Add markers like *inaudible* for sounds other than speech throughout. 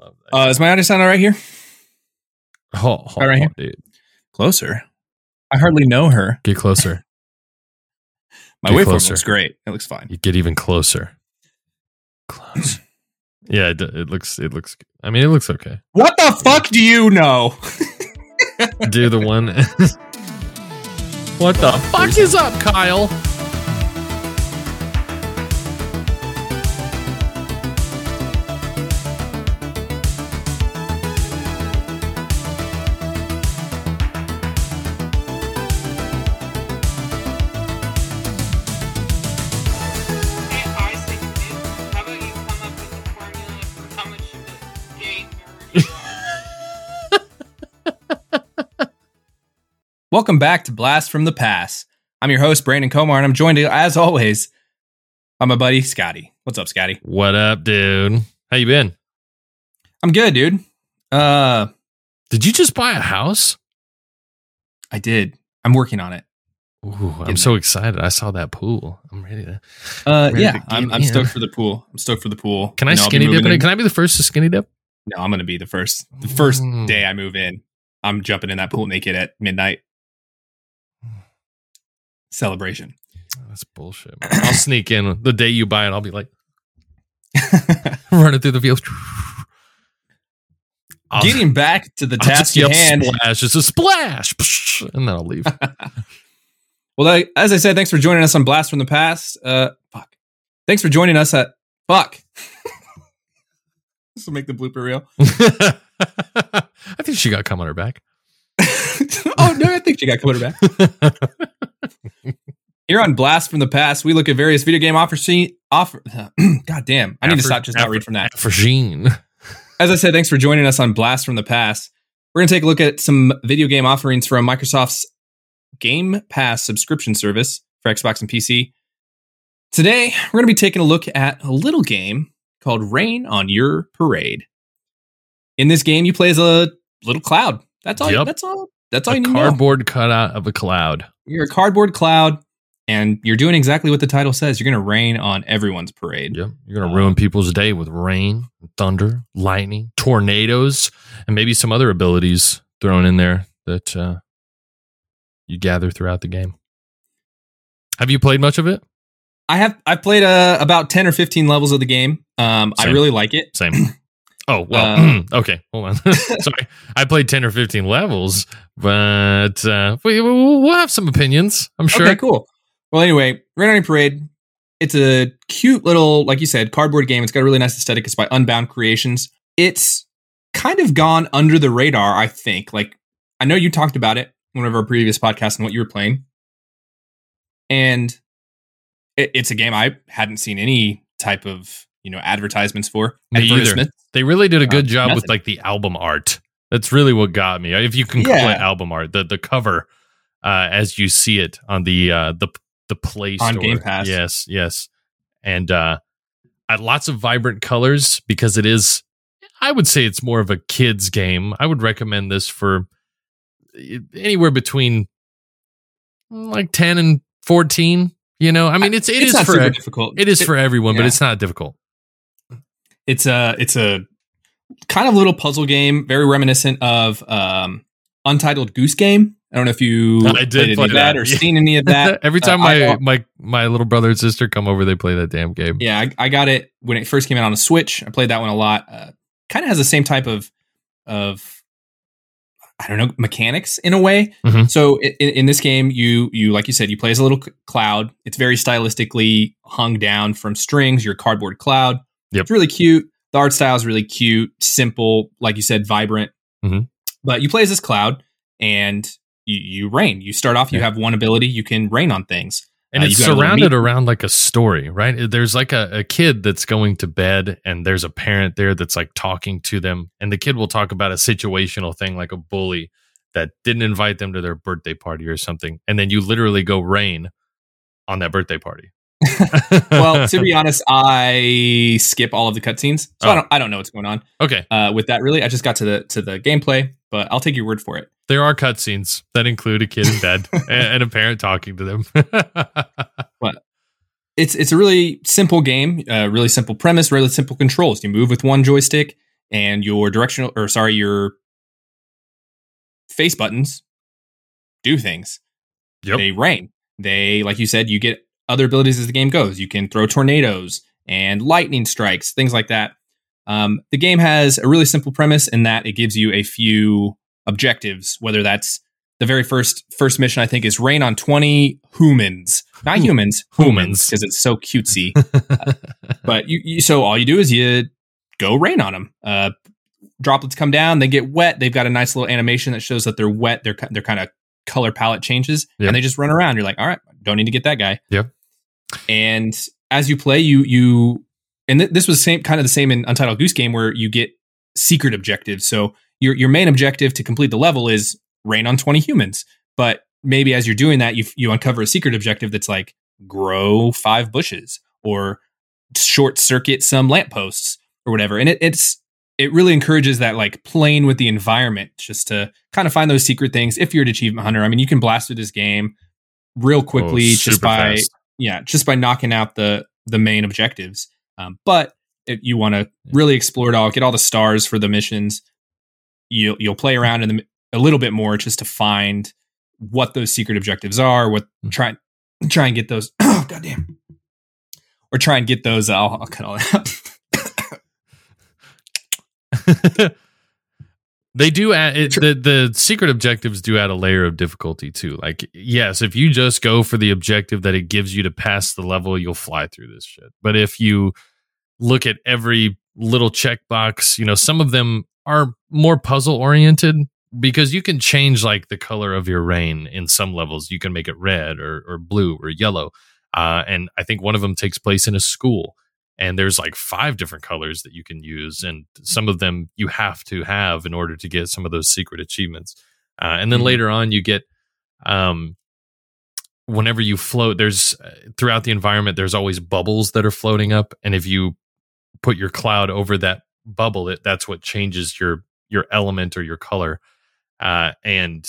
love that. Uh, is my audio sound all right here? oh, oh, right here? dude. Closer. I hardly know her. Get closer. *laughs* My Get waveform looks great. It looks fine. you get even closer. Close. *clears throat* yeah, it, it looks. It looks. I mean, it looks okay. What the fuck do you know? Do the *laughs* one. *laughs* what the fuck is up, Kyle? Welcome back to Blast from the Pass. I'm your host, Brandon Comar, and I'm joined, as always, by my buddy, Scotty. What's up, Scotty? What up, dude? How you been? I'm good, dude. Uh, Did you just buy a house? I did. I'm working on it. Ooh, I'm so excited. I saw that pool. I'm ready to. Uh, Ready yeah, to I'm, I'm stoked for the pool. I'm stoked for the pool. Can I You know, I'll skinny dip in it? Can I be the first to skinny dip? No, I'm gonna be the first. The first Mm. day I move in, I'm jumping in that pool naked at midnight. Celebration. That's bullshit. man. I'll sneak in the day you buy it. I'll be like *laughs* running through the field. I'll, Getting back to the I'll task at hand. splash. It's a splash, and then I'll leave. *laughs* Well, I- as I said, thanks for joining us on Blast from the Pass. Uh, fuck. Thanks for joining us at fuck. *laughs* this will make the blooper reel. I think she got cum on her back. Oh no, I think she got quarterback. Here *laughs* on Blast from the Pass, we look at various video game offer scene offer. *clears throat* God damn, I need to stop just not read from that. For Jean. As I said, thanks for joining us on Blast from the Pass. We're going to take a look at some video game offerings from Microsoft's Game Pass subscription service for Xbox and PC. Today, we're going to be taking a look at a little game called Rain on Your Parade. In this game, you play as a little cloud. That's all. Yep. That's all. That's all A you need. cardboard cutout of a cloud. You're a cardboard cloud, and you're doing exactly what the title says. You're going to rain on everyone's parade. Yep. You're going to ruin people's day with rain, thunder, lightning, tornadoes, and maybe some other abilities thrown in there that uh, you gather throughout the game. Have you played much of it? I have I've played uh, about ten or fifteen levels of the game. Um, I really like it. Same. *clears throat* Oh, well, Uh, *clears throat* okay. Hold on. *laughs* Sorry. I played 10 or 15 levels, but uh, we, we'll have some opinions, I'm sure. Okay, cool. Well, anyway, Rain Parade. It's a cute little, like you said, cardboard game. It's got a really nice aesthetic. It's by Unbound Creations. It's kind of gone under the radar, I think. Like I know you talked about it in one of our previous podcasts and what you were playing, and it, it's a game I hadn't seen any type of you know advertisements for. Me either. They really did a good Uh, job with like the album art. That's really what got me. If you can call Yeah. it album art, the the cover uh, as you see it on the uh, the the Play On Store. Game Pass. Yes, yes, and uh, uh, lots of vibrant colors because it is. I would say it's more of a kids game. I would recommend this for uh, anywhere between like ten and fourteen. You know, I mean, it's it is not for difficult. it is for everyone, but it's not difficult. It's a it's a kind of little puzzle game, very reminiscent of um, Untitled Goose Game. I don't know if you I did played any play of that, that, or yeah. seen any of that. *laughs* Every Uh, time I- my, my my little brother and sister come over, they play that damn game. yeah, I, I got it when it first came out on a Switch. I played that one a lot. Uh, kind of has the same type of of I don't know mechanics in a way. Mhm. So in, in this game, you you like you said, you play as a little cloud. It's very stylistically hung down from strings. Your cardboard cloud. Yep. It's really cute. The art style is really cute, simple, like you said, vibrant. Mhm. But you play as this cloud, and you, you rain. You start off. You Yeah. have one ability. You can rain on things. And Uh, it's surrounded around like a story, right? There's like a, a kid that's going to bed, and there's a parent there that's like talking to them, and the kid will talk about a situational thing like a bully that didn't invite them to their birthday party or something, and then you literally go rain on that birthday party. Well, *laughs* to be honest, I skip all of the cutscenes, so I Oh. don't I don't know what's going on okay, uh, with that. Really, I just got to the to the gameplay, but I'll take your word for it. there are cutscenes that include a kid in bed *laughs* and, and a parent talking to them. *laughs* but It's it's a really simple game, uh, really simple premise, really simple controls. You move with one joystick, and your directional or sorry, your face buttons do things. Yep. They rain. They, like you said, you get other abilities as the game goes. You can throw tornadoes and lightning strikes, things like that. Um, the game has a really simple premise in that it gives you a few objectives, whether that's the very first first mission I think is rain on 20 humans. Not humans, humans. humans because it's so cutesy. *laughs* but you, you so all you do is you go rain on them. Uh, droplets come down, they get wet. They've got a nice little animation that shows that they're wet. They're they're kind of color palette changes, Yep. and they just run around. You're like, all right, don't need to get that guy. Yep. And as you play, you you and th- this was same kind of the same in Untitled Goose Game where you get secret objectives. So your your main objective to complete the level is rain on 20 humans. But maybe as you're doing that, you you uncover a secret objective that's like grow five bushes or short circuit some lampposts or whatever. And it, it's it really encourages that like playing with the environment just to kind of find those secret things. If you're an achievement hunter, I mean, you can blast through this game real quickly Oh, just by fast. Yeah, just by knocking out the the main objectives. Um, but if you want to really explore it all, get all the stars for the missions, you'll you'll play around in the a little bit more just to find what those secret objectives are. What Mhm. try try and get those. *coughs* Oh goddamn! Or try and get those. I'll, I'll cut all that out. *laughs* *laughs* they do add it, the the secret objectives do add a layer of difficulty too. Like yes, if you just go for the objective that it gives you to pass the level, you'll fly through this shit. But if you look at every little checkbox, you know, some of them are more puzzle oriented because you can change like the color of your rain in some levels. You can make it red or or blue or yellow. Uh, and I think one of them takes place in a school and there's like five different colors that you can use and some of them you have to have in order to get some of those secret achievements uh, and then Mhm. later on you get um whenever you float there's uh, throughout the environment there's always bubbles that are floating up and if you put your cloud over that bubble it that's what changes your your element or your color uh and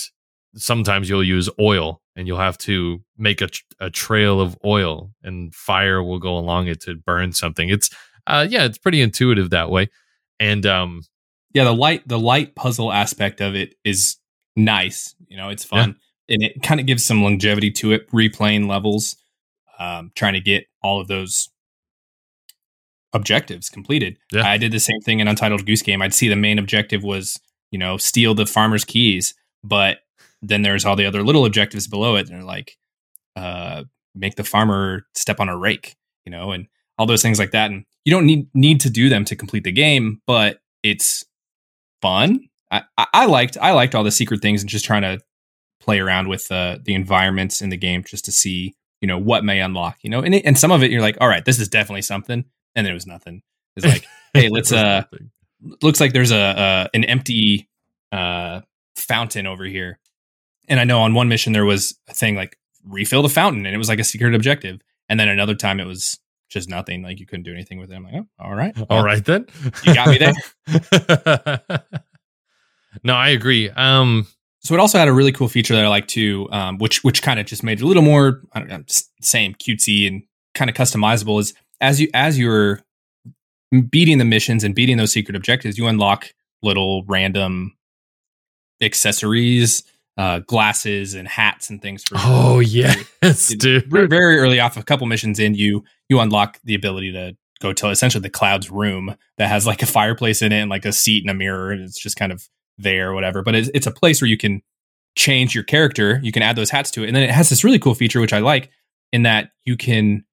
sometimes you'll use oil and you'll have to make a, a trail of oil and fire will go along it to burn something it's uh yeah it's pretty intuitive that way and um yeah, the light the light puzzle aspect of it is nice. You know, it's fun and it kind of gives some longevity to it. Replaying levels, um, trying to get all of those objectives completed. Yeah. I did the same thing in Untitled Goose Game. I'd see the main objective was you know steal the farmer's keys, but then there's all the other little objectives below it. And they're like, uh, make the farmer step on a rake, you know, and all those things like that. And you don't need need to do them to complete the game, but it's fun. I, I, liked I liked all the secret things and just trying to play around with uh, the environments in the game just to see you know what may unlock. You know, and it, and some of it you're like, all right, this is definitely something, and then it was nothing. It's like, *laughs* hey, let's uh, looks like there's a uh, an empty uh, fountain over here. And I know on one mission there was a thing like refill the fountain, and it was like a secret objective. And then another time it was just nothing, like you couldn't do anything with it. I'm like, oh, all right, all well, right then you got me there. *laughs* no i agree um So it also had a really cool feature that I like too, um, which which kind of just made it a little more I don't know, same cutesy and kind of customizable. Is as you as you're beating the missions and beating those secret objectives, you unlock little random accessories, uh, glasses and hats and things. For oh yes *laughs* dude very, very early off, a couple missions in, you you unlock the ability to go to essentially the cloud's room that has like a fireplace in it and like a seat and a mirror, and it's just kind of there or whatever. But it's, it's a place where you can change your character. You can add those hats to it, and then it has this really cool feature which I like in that you can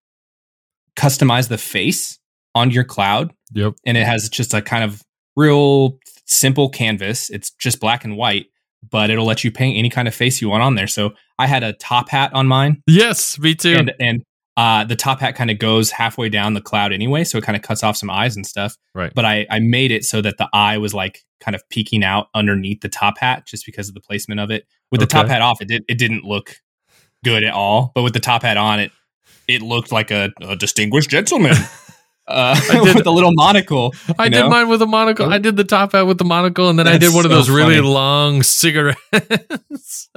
customize the face on your cloud, yep and it has just a kind of real simple canvas. It's just black and white. But it'll let you paint any kind of face you want on there. So I had a top hat on mine, yes me too and and uh, the top hat kind of goes halfway down the cloud anyway, so it kind of cuts off some eyes and stuff. right But I I made it so that the eye was like kind of peeking out underneath the top hat, just because of the placement of it. With the top hat off, it did it didn't look good at all. But with the top hat on, it it looked like a, a distinguished gentleman. *laughs* Uh, I did- *laughs* with a little monocle. I you did mine with a monocle. I did the top hat with the monocle, and then I did one of so those really long cigarettes. *laughs*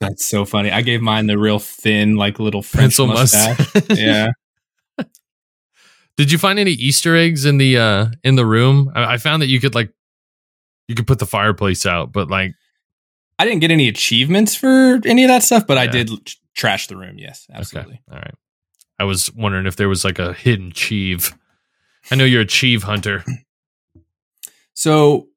That's so funny. I gave mine the real thin, like little French Pencil mustache. mustache. yeah. *laughs* Did you find any Easter eggs in the uh in the room? I, I found that you could like you could put the fireplace out, but like I didn't get any achievements for any of that stuff, but I did trash the room. Yes, absolutely. Okay. All right. I was wondering if there was like a hidden cheeve. I know you're a cheeve hunter. So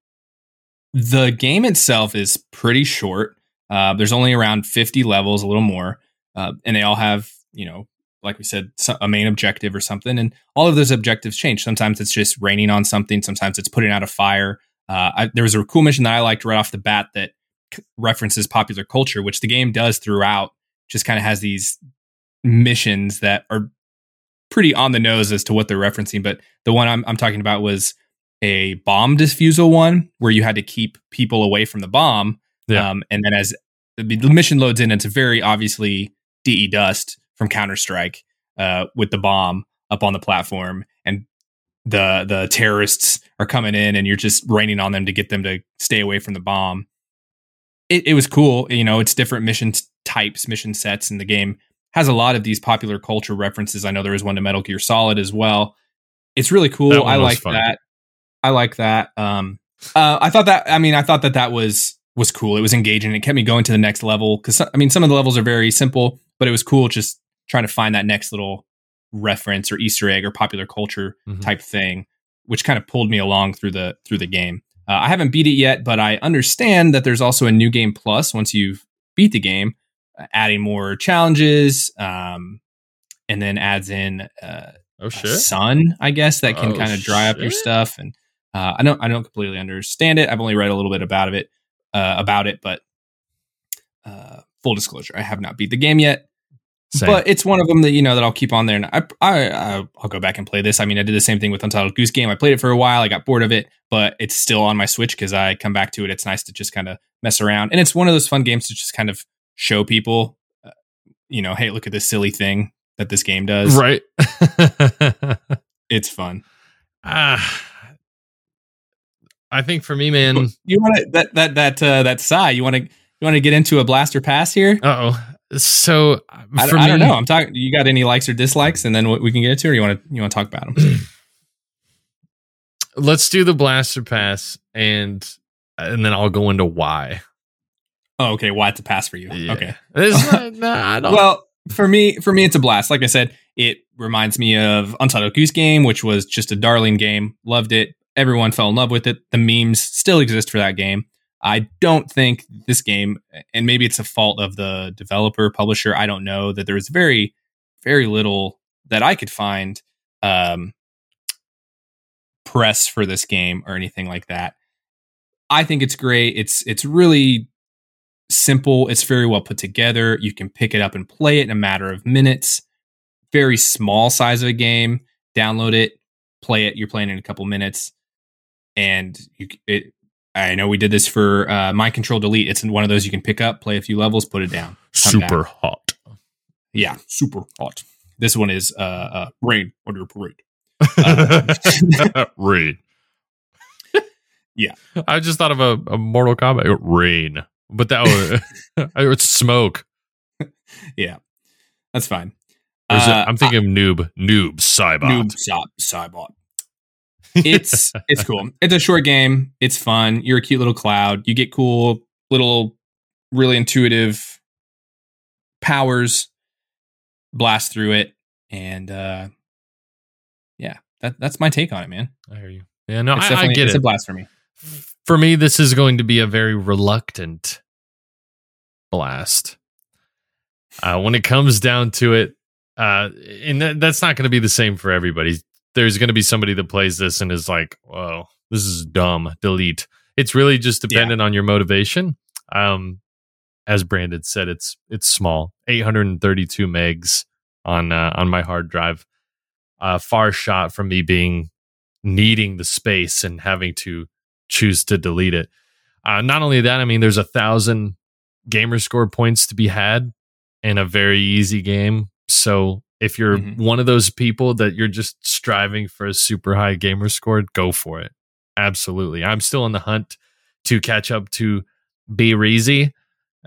the game itself is pretty short. Uh, there's only around 50 levels, a little more, uh, and they all have, you know, like we said, a main objective or something. And all of those objectives change. Sometimes it's just raining on something. Sometimes it's putting out a fire. Uh, I, there was a cool mission that I liked right off the bat that references popular culture, which the game does throughout. Just kind of has these missions that are pretty on the nose as to what they're referencing. But the one I'm, I'm talking about was a bomb disfusal one where you had to keep people away from the bomb. Yeah. Um, and then as the, the mission loads in, it's very obviously DE Dust from Counter Strike uh, with the bomb up on the platform, and the the terrorists are coming in, and you're just raining on them to get them to stay away from the bomb. It, it was cool, you know. It's different mission types, mission sets, and the game has a lot of these popular culture references. I know there is one to Metal Gear Solid as well. It's really cool. I like fun. that. I like that. Um, uh, I thought that. I mean, I thought that that was was cool. It was engaging. It kept me going to the next level because I mean, some of the levels are very simple, but it was cool just trying to find that next little reference or Easter egg or popular culture Mhm. type thing, which kind of pulled me along through the through the game. Uh, I haven't beat it yet, but I understand that there's also a new game plus once you've beat the game, adding more challenges, um, and then adds in uh, Oh shit. sun, I guess, that can Oh, kind of dry up your stuff. And uh, I don't I don't completely understand it. I've only read a little bit about it uh, about it, but uh, full disclosure, I have not beat the game yet. Same. But it's one of them that you know that I'll keep on there, and I, I I- I'll go back and play this. I mean, I did the same thing with Untitled Goose Game. I played it for a while. I got bored of it, but it's still on my Switch because I come back to it. It's nice to just kind of mess around, and it's one of those fun games to just kind of show people, uh, you know, hey, look at this silly thing that this game does. right. *laughs* It's fun. ah, I think for me, man. You want to that that that uh, that sigh? You want to you want to get into a blaster pass here? Uh oh. So I, I don't me- know. I'm talking. You got any likes or dislikes, and then we we can get into, it, or you want to you want to talk about them? *clears throat* Let's do the blaster pass, and and then I'll go into why. Oh, okay. Why it's a pass for you? Yeah. Okay. *laughs* It's not- *laughs* nah, I don't. Well, for me, for me, it's a blast. Like I said, it reminds me of Untitled Goose Game, which was just a darling game. Loved it. Everyone fell in love with it. The memes still exist for that game. I don't think this game, and maybe it's a fault of the developer, publisher. I don't know that there's very, very little that I could find um, press for this game or anything like that. I think it's great. It's it's really simple. It's very well put together. You can pick it up and play it in a matter of minutes. Very small size of a game. Download it, play it. You're playing in a couple minutes, and you. It, I know we did this for uh, Mind Control Delete. It's one of those you can pick up, play a few levels, put it down. come Superhot. Yeah, super hot. This one is uh, uh rain under parade. Uh, *laughs* rain. *laughs* Yeah. I just thought of a, a Mortal Kombat rain, but that was *laughs* it's smoke. *laughs* yeah, that's fine. Is it- Uh, I'm thinking of noob, noob, Saibot. Noob Saibot. It's *laughs* it's cool. It's a short game. It's fun. You're a cute little cloud. You get cool little, really intuitive powers. Blast through it, and uh yeah, that that's my take on it, man. I hear you. Yeah, no, it's I, I get it's it. It's a blast for me. For me, this is going to be a very reluctant blast. Uh, when it comes down to it, uh, and that, that's not going to be the same for everybody. There's going to be somebody that plays this and is like, "Well, this is dumb." Delete. It's really just dependent on your motivation. Um, as Brandon said, it's it's small, 832 megs on uh, on my hard drive. Uh, far shot from me being needing the space and having to choose to delete it. Uh, not only that, I mean, there's a thousand gamer score points to be had in a very easy game. So if you're Mhm. one of those people that you're just striving for a super high gamer score, go for it. Absolutely. I'm still in the hunt to catch up to B Reezy.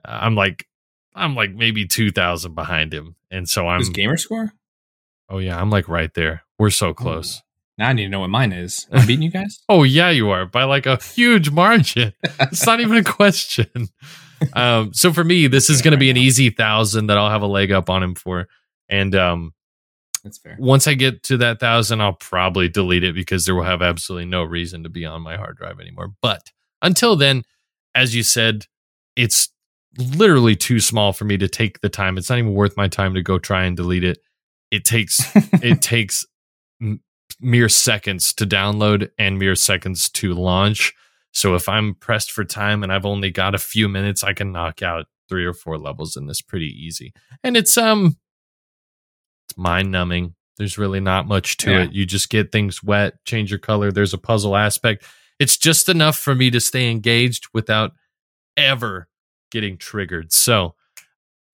I'm like, I'm like maybe 2,000 behind him. And so I'm, This gamer score? oh yeah, I'm like right there. We're so close. Now I need to know what mine is. I'm beating you guys. *laughs* Oh yeah, you are by like a huge margin. it's not even a question. *laughs* Um, so for me, this is going to be an easy thousand that I'll have a leg up on him for. And um, That's fair. once I get to that thousand, I'll probably delete it because there will have absolutely no reason to be on my hard drive anymore. But until then, as you said, it's literally too small for me to take the time. It's not even worth my time to go try and delete it. It takes *laughs* it takes mere seconds to download and mere seconds to launch. So if I'm pressed for time and I've only got a few minutes, I can knock out three or four levels in this pretty easy. And it's um it's mind numbing. There's really not much to Yeah. it. You just get things wet, change your color. There's a puzzle aspect. It's just enough for me to stay engaged without ever getting triggered. So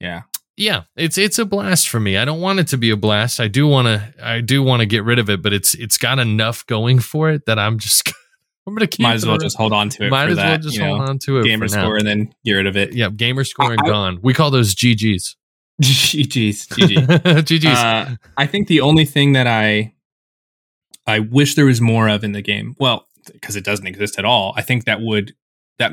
Yeah. Yeah, it's it's a blast for me. I don't want it to be a blast. I do want to I do want to get rid of it, but it's it's got enough going for it that I'm just *laughs* I'm gonna keep Might as well just hold on to it. might as that, well just you know, hold on to it gamer for now. score and then get rid of it. Yeah, gamer score and gone. We call those GGs. *laughs* GG's. GG. *laughs* GGs. Uh, I think the only thing that I I wish there was more of in the game, well, because it doesn't exist at all. I think that would that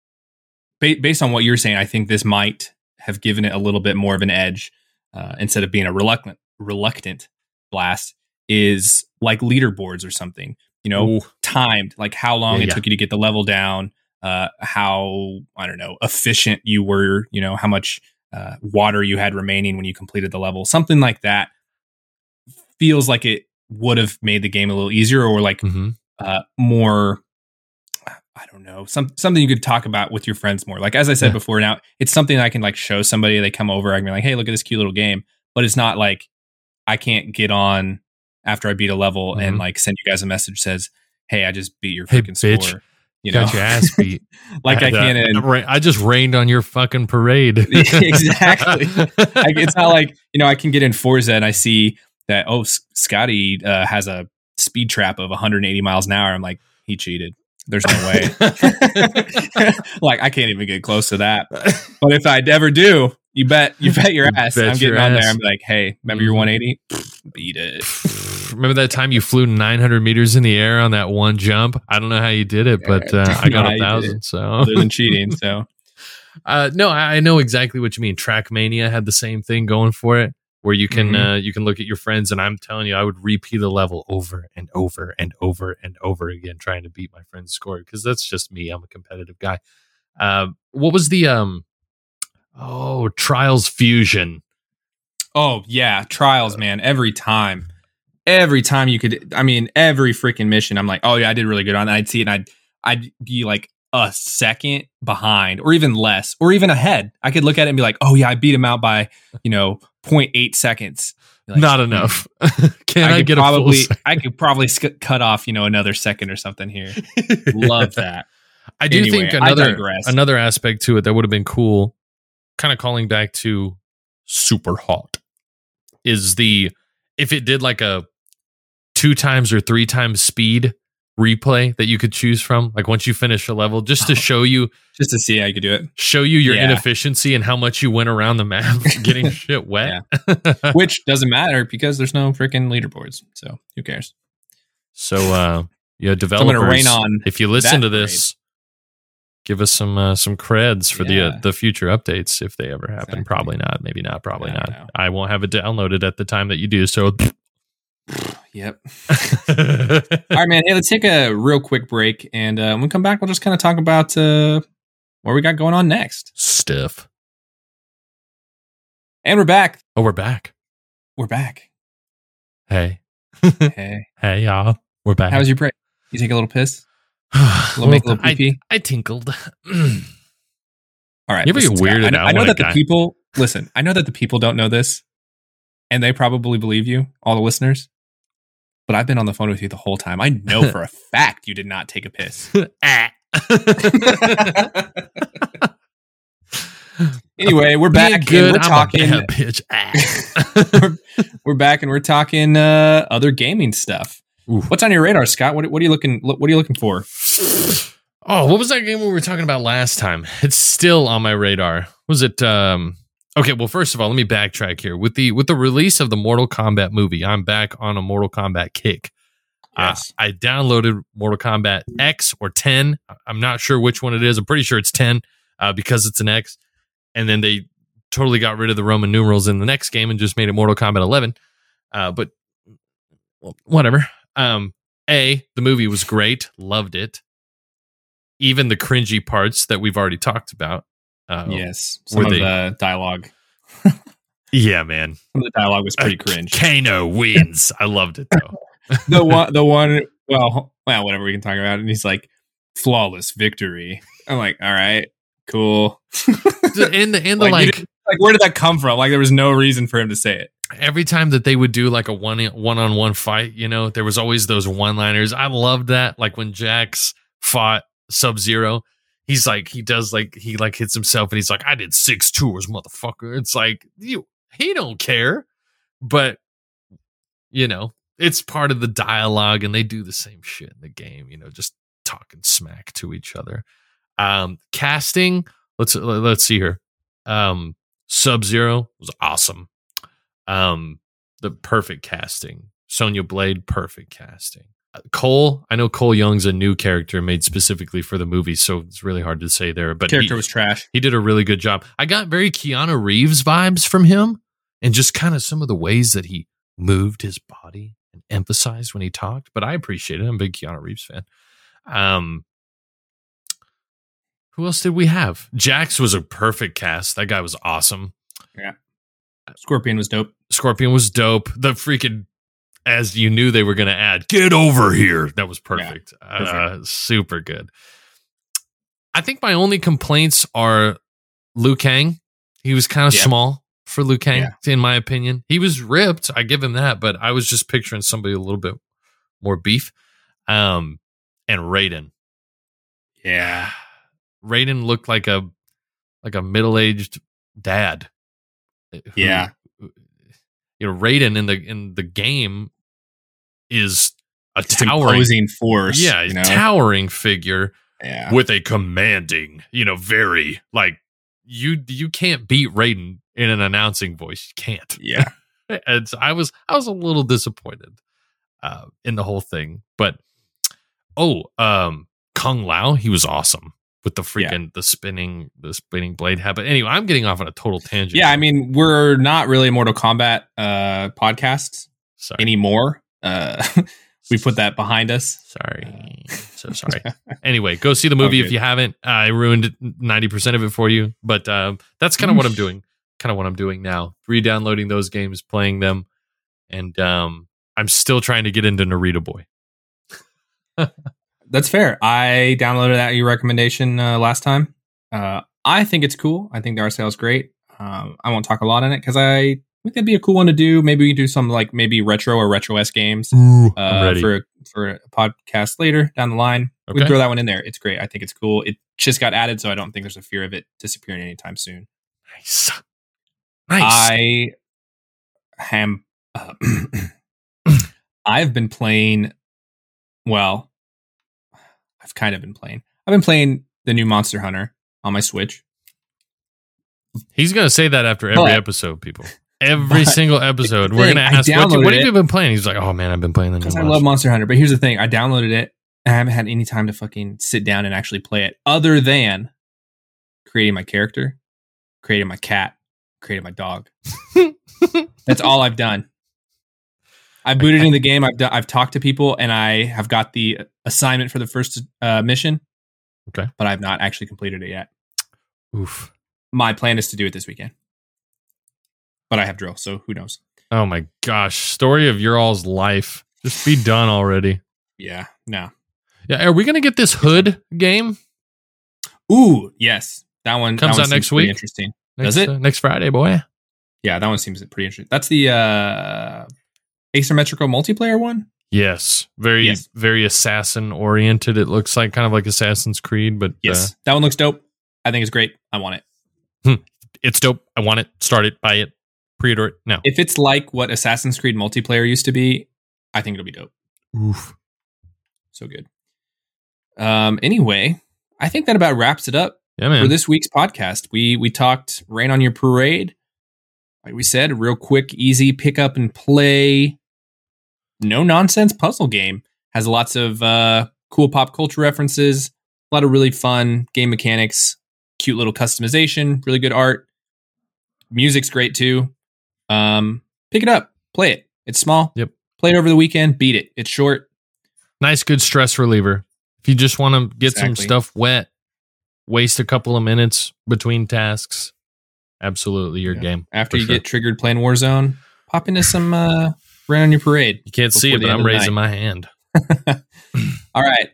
*sighs* based on what you're saying, I think this might have given it a little bit more of an edge uh, instead of being a reluctant reluctant blast. Is like leaderboards or something, you know, Ooh, timed, like how long Yeah, it yeah. took you to get the level down, uh, how I don't know efficient you were, you know, how much uh, water you had remaining when you completed the level, something like that. Feels like it would have made the game a little easier, or like mhm. uh, more. I don't know, some something you could talk about with your friends more. Like as I said Yeah. before, now it's something I can like show somebody. They come over, I can be like, "Hey, look at this cute little game," but it's not like I can't get on after I beat a level and Mhm. like send you guys a message says, "Hey, I just beat your Hey, freaking bitch. score." You know, Got your ass beat. *laughs* like I can't. in- ra- I just rained on your fucking parade. *laughs* Exactly. *laughs* like, it's not like you know I can get in Forza and I see that oh Scotty uh, has a speed trap of 180 miles an hour. I'm like he cheated. There's no way. *laughs* like I can't even get close to that. But if I ever do, you bet you bet your ass. Bet I'm getting your on there. I'm like, hey, remember your Mhm. 180? Beat it. *laughs* Remember that time you flew 900 meters in the air on that one jump? I don't know how you did it, but uh, I got *laughs* a thousand. So Other than cheating, so Uh, no, I I know exactly what you mean. Trackmania had the same thing going for it, where you can Mhm. uh, you can look at your friends, and I'm telling you, I would repeat the level over and over and over and over again, trying to beat my friend's score because that's just me. I'm a competitive guy. Uh, what was the um? Oh, Trials Fusion. Oh yeah, trials, man. Every time, every time you could. I mean, every freaking mission. I'm like, oh yeah, I did really good on that. I'd see it, and I'd I'd be like a second behind, or even less, or even ahead. I could look at it and be like, oh yeah, I beat him out by you know 0.8 seconds. Like, Not hmm, enough. *laughs* can I, could get probably a full? I could probably sc- cut off you know another second or something here. Love *laughs* that. I do Anyway, think another another aspect to it that would have been cool, kind of calling back to Superhot, is the if it did like a two times or three times speed replay that you could choose from, like once you finish a level, just to *laughs* show you Just to see how you could do it. show you your Yeah. inefficiency and how much you went around the map *laughs* getting *laughs* shit wet. Which doesn't matter because there's no freaking leaderboards. So who cares? so uh yeah, So developers rain on if you listen to this, give us some uh, some creds for the uh, the future updates if they ever happen. Exactly. Probably not. Maybe not. Probably I not. don't. I won't have it downloaded at the time that you do. So, Yep. *laughs* All right, man. Hey, let's take a real quick break, and uh, when we come back, we'll just kind of talk about uh, what we got going on next. stiff. And we're back. Oh, we're back. We're back. Hey, *laughs* Hey, hey, y'all. We're back. how was your break? You take a little piss? *sighs* Well, make a little I? I tinkled. *clears throat* All right. You're Scott, weirded I know, I know that the guy- people listen. I know that the people don't know this, and they probably believe you, all the listeners. But I've been on the phone with you the whole time. I know for a *laughs* fact you did not take a piss. *laughs* Ah. *laughs* Anyway, we're back. and we're I'm talking. bitch. Ah. we're, we're back and we're talking uh, other gaming stuff. Oof. What's on your radar, Scott? What, what are you looking? What are you looking for? Oh, what was that game we were talking about last time? It's still on my radar. Was it um Okay, well, first of all, let me backtrack here. With the with the release of the Mortal Kombat movie, I'm back on a Mortal Kombat kick. Uh, Yes. I downloaded Mortal Kombat X or 10. I'm not sure which one it is. I'm pretty sure it's 10 uh, because it's an X. And then they totally got rid of the Roman numerals in the next game and just made it Mortal Kombat 11. Uh, but well, whatever. Um, a the movie was great, loved it. Even the cringy parts that we've already talked about. Uh, yes. Some of they- the dialogue. yeah, man. *laughs* Some of the dialogue was pretty Uh, cringe. Kano wins. I loved it though. *laughs* the one, the one. Well, well, whatever we can talk about. And he's like, flawless victory. I'm like, all right, cool. and the and the Like, like like, where did that come from? Like, there was no reason for him to say it. every time that they would do like a one one on one fight, you know, there was always those one liners. I loved that. Like when Jax fought Sub Zero, he's like he does like he like hits himself and he's like, I did six tours, motherfucker. It's like you he don't care. But you know, it's part of the dialogue and they do the same shit in the game, you know, just talking smack to each other. Um casting, let's let's see here. Um Sub Zero was awesome. Um, the perfect casting. Sonya Blade, perfect casting. Cole, I know Cole Young's a new character made specifically for the movie, so it's really hard to say there. But Character he, was trash. he did a really good job. I got very Keanu Reeves vibes from him, and just kind of some of the ways that he moved his body and emphasized when he talked. But I appreciate it. I'm a big Keanu Reeves fan. Um, who else did we have? Jax was a perfect cast. That guy was awesome. Yeah. Scorpion was dope. Scorpion was dope. The freaking as you knew they were going to add, get over here. That was perfect. Uh, super good. I think my only complaints are Liu Kang. He was kind of Yeah. small for Liu Kang, Yeah. in my opinion. He was ripped. I give him that, but I was just picturing somebody a little bit more beef. Um, and Raiden. Yeah. *sighs* Raiden looked like a like a middle aged dad. who- Yeah. you know, Raiden in the in the game is a Just towering, force. yeah, You know? towering figure yeah. with a commanding, you know, very like you you can't beat Raiden in an announcing voice. You can't. Yeah. *laughs* And so I was I was a little disappointed uh, in the whole thing, but oh, um, Kung Lao, he was awesome with the freaking the spinning the spinning blade habit. Anyway, I'm getting off on a total tangent. Yeah. I mean, we're not really a Mortal Kombat uh, podcast sorry, anymore. Uh, *laughs* we put that behind us. Sorry, so sorry. *laughs* anyway, go see the movie if you haven't. I ruined ninety percent of it for you, but um, that's kind of what I'm doing. Kind of what I'm doing now. Re-downloading those games, playing them, and um, I'm still trying to get into Narita Boy. *laughs* That's fair. I downloaded that your recommendation uh, last time. Uh, I think it's cool. I think the art style is great. Um, I won't talk a lot on it because I think that'd be a cool one to do. Maybe we can do some like maybe retro or retro s games Ooh, uh, for for a podcast later down the line. We can throw that one in there. It's great. I think it's cool. It just got added, so I don't think there's a fear of it disappearing anytime soon. nice, nice. I am. Uh, *clears throat* I've been playing. Well, I've kind of been playing. I've been playing the new Monster Hunter on my Switch. He's gonna say that after every But- episode, people. Every but single episode, we're thing, gonna ask, what, downloaded what have you been playing? He's like, oh man, I've been playing the new because I Monster. love Monster Hunter. But here's the thing: I downloaded it. And I haven't had any time to fucking sit down and actually play it, other than creating my character, creating my cat, creating my dog. *laughs* That's all I've done. I booted in the game. I've done, I've talked to people, and I have got the assignment for the first uh, mission. Okay. but I've not actually completed it yet. Oof. My plan is to do it this weekend, but I have drill, so who knows? Oh my gosh, story of your all's life. Just be done already. Yeah, no. Yeah, are we gonna get this Hood game Ooh, yes, that one Comes that one out next week? Interesting. next, Does it? uh, next Friday, boy? Yeah, that one seems pretty interesting. That's the uh asymmetrical multiplayer one. Yes, very Yes. very assassin oriented. It looks like kind of like Assassin's Creed, but Yes, uh, that one looks dope. I think it's great. I want it. it's dope. I want it. Start it. Buy it. Pre-order it now. If it's like what Assassin's Creed multiplayer used to be, I think it'll be dope. Oof. So good. Um. Anyway, I think that about wraps it up Yeah, man. for this week's podcast. We we talked rain on your parade. like we said, real quick, easy pick up and play, no nonsense puzzle game. Has lots of uh, cool pop culture references, a lot of really fun game mechanics, cute little customization, really good art. Music's great too. Um, pick it up, play it. It's small. Yep. Play it over the weekend. Beat it. It's short. Nice, good stress reliever. If you just want to get some stuff wet, waste a couple of minutes between tasks. Absolutely, your Yeah. game. After you sure. get triggered playing Warzone, pop into some uh, Rain on Your Parade. You can't see it, but I'm raising my hand. *laughs* *clears throat* All right.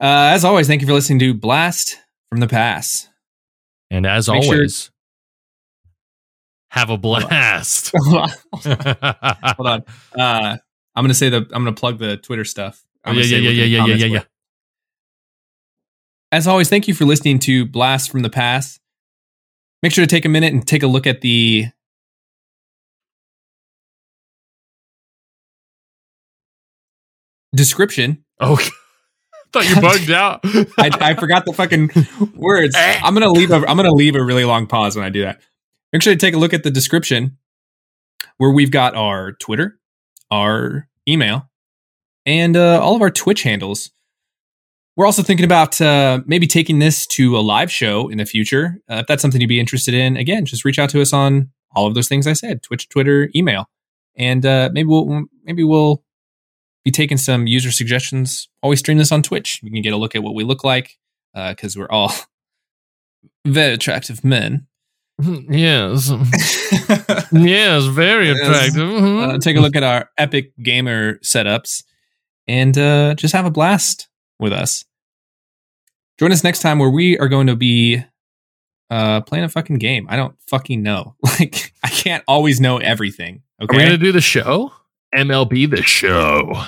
Uh, as always, thank you for listening to Blast from the Pass. And as Make sure- always, have a blast. *laughs* *laughs* Hold on. Uh, I'm gonna say the I'm gonna plug the Twitter stuff. Yeah, yeah, yeah, yeah, yeah, yeah, yeah. As always, thank you for listening to Blast from the Pass. Make sure to take a minute and take a look at the description. Oh, *laughs* thought you bugged out. I, I forgot the fucking words. I'm gonna leave a I'm gonna leave a really long pause when I do that. Make sure to take a look at the description where we've got our Twitter, our email, and uh, all of our Twitch handles. We're also thinking about uh, maybe taking this to a live show in the future. Uh, if that's something you'd be interested in, again, just reach out to us on all of those things I said: Twitch, Twitter, email, and uh, maybe we'll maybe we'll be taking some user suggestions. Always stream this on Twitch. You can get a look at what we look like because we're all *laughs* very attractive men. *laughs* yes. *laughs* Yes, very Yes. attractive. Mhm. uh, take a look at our epic gamer setups and uh, just have a blast with us. Join us next time where we are going to be uh, playing a fucking game. I don't fucking know. *laughs* Like I can't always know everything. Are we Okay. going to do the show? MLB the show.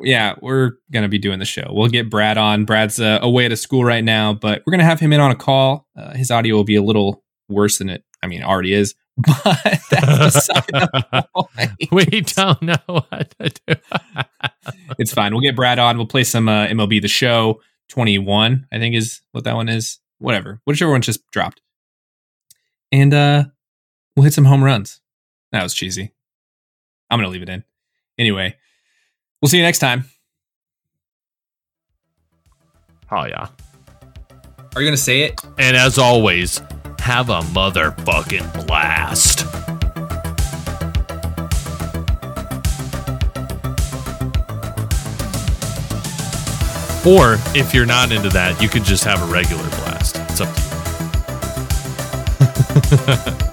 yeah, we're gonna be doing the show. We'll get Brad on. Brad's uh, away at a school right now, but we're gonna have him in on a call. Uh, his audio will be a little worse than it. I mean, it already is. *laughs* But that's beside the *laughs* point. We don't know what to do. *laughs* it's fine. We'll get Brad on. We'll play some uh, MLB The Show 21, I think is what that one is. Whatever. Whichever one just dropped. And uh we'll hit some home runs. That was cheesy. I'm going to leave it in. Anyway, we'll see you next time. oh, yeah. Are you going to say it? And as always, have a motherfucking blast. Or if you're not into that, you could just have a regular blast. It's up to you. *laughs*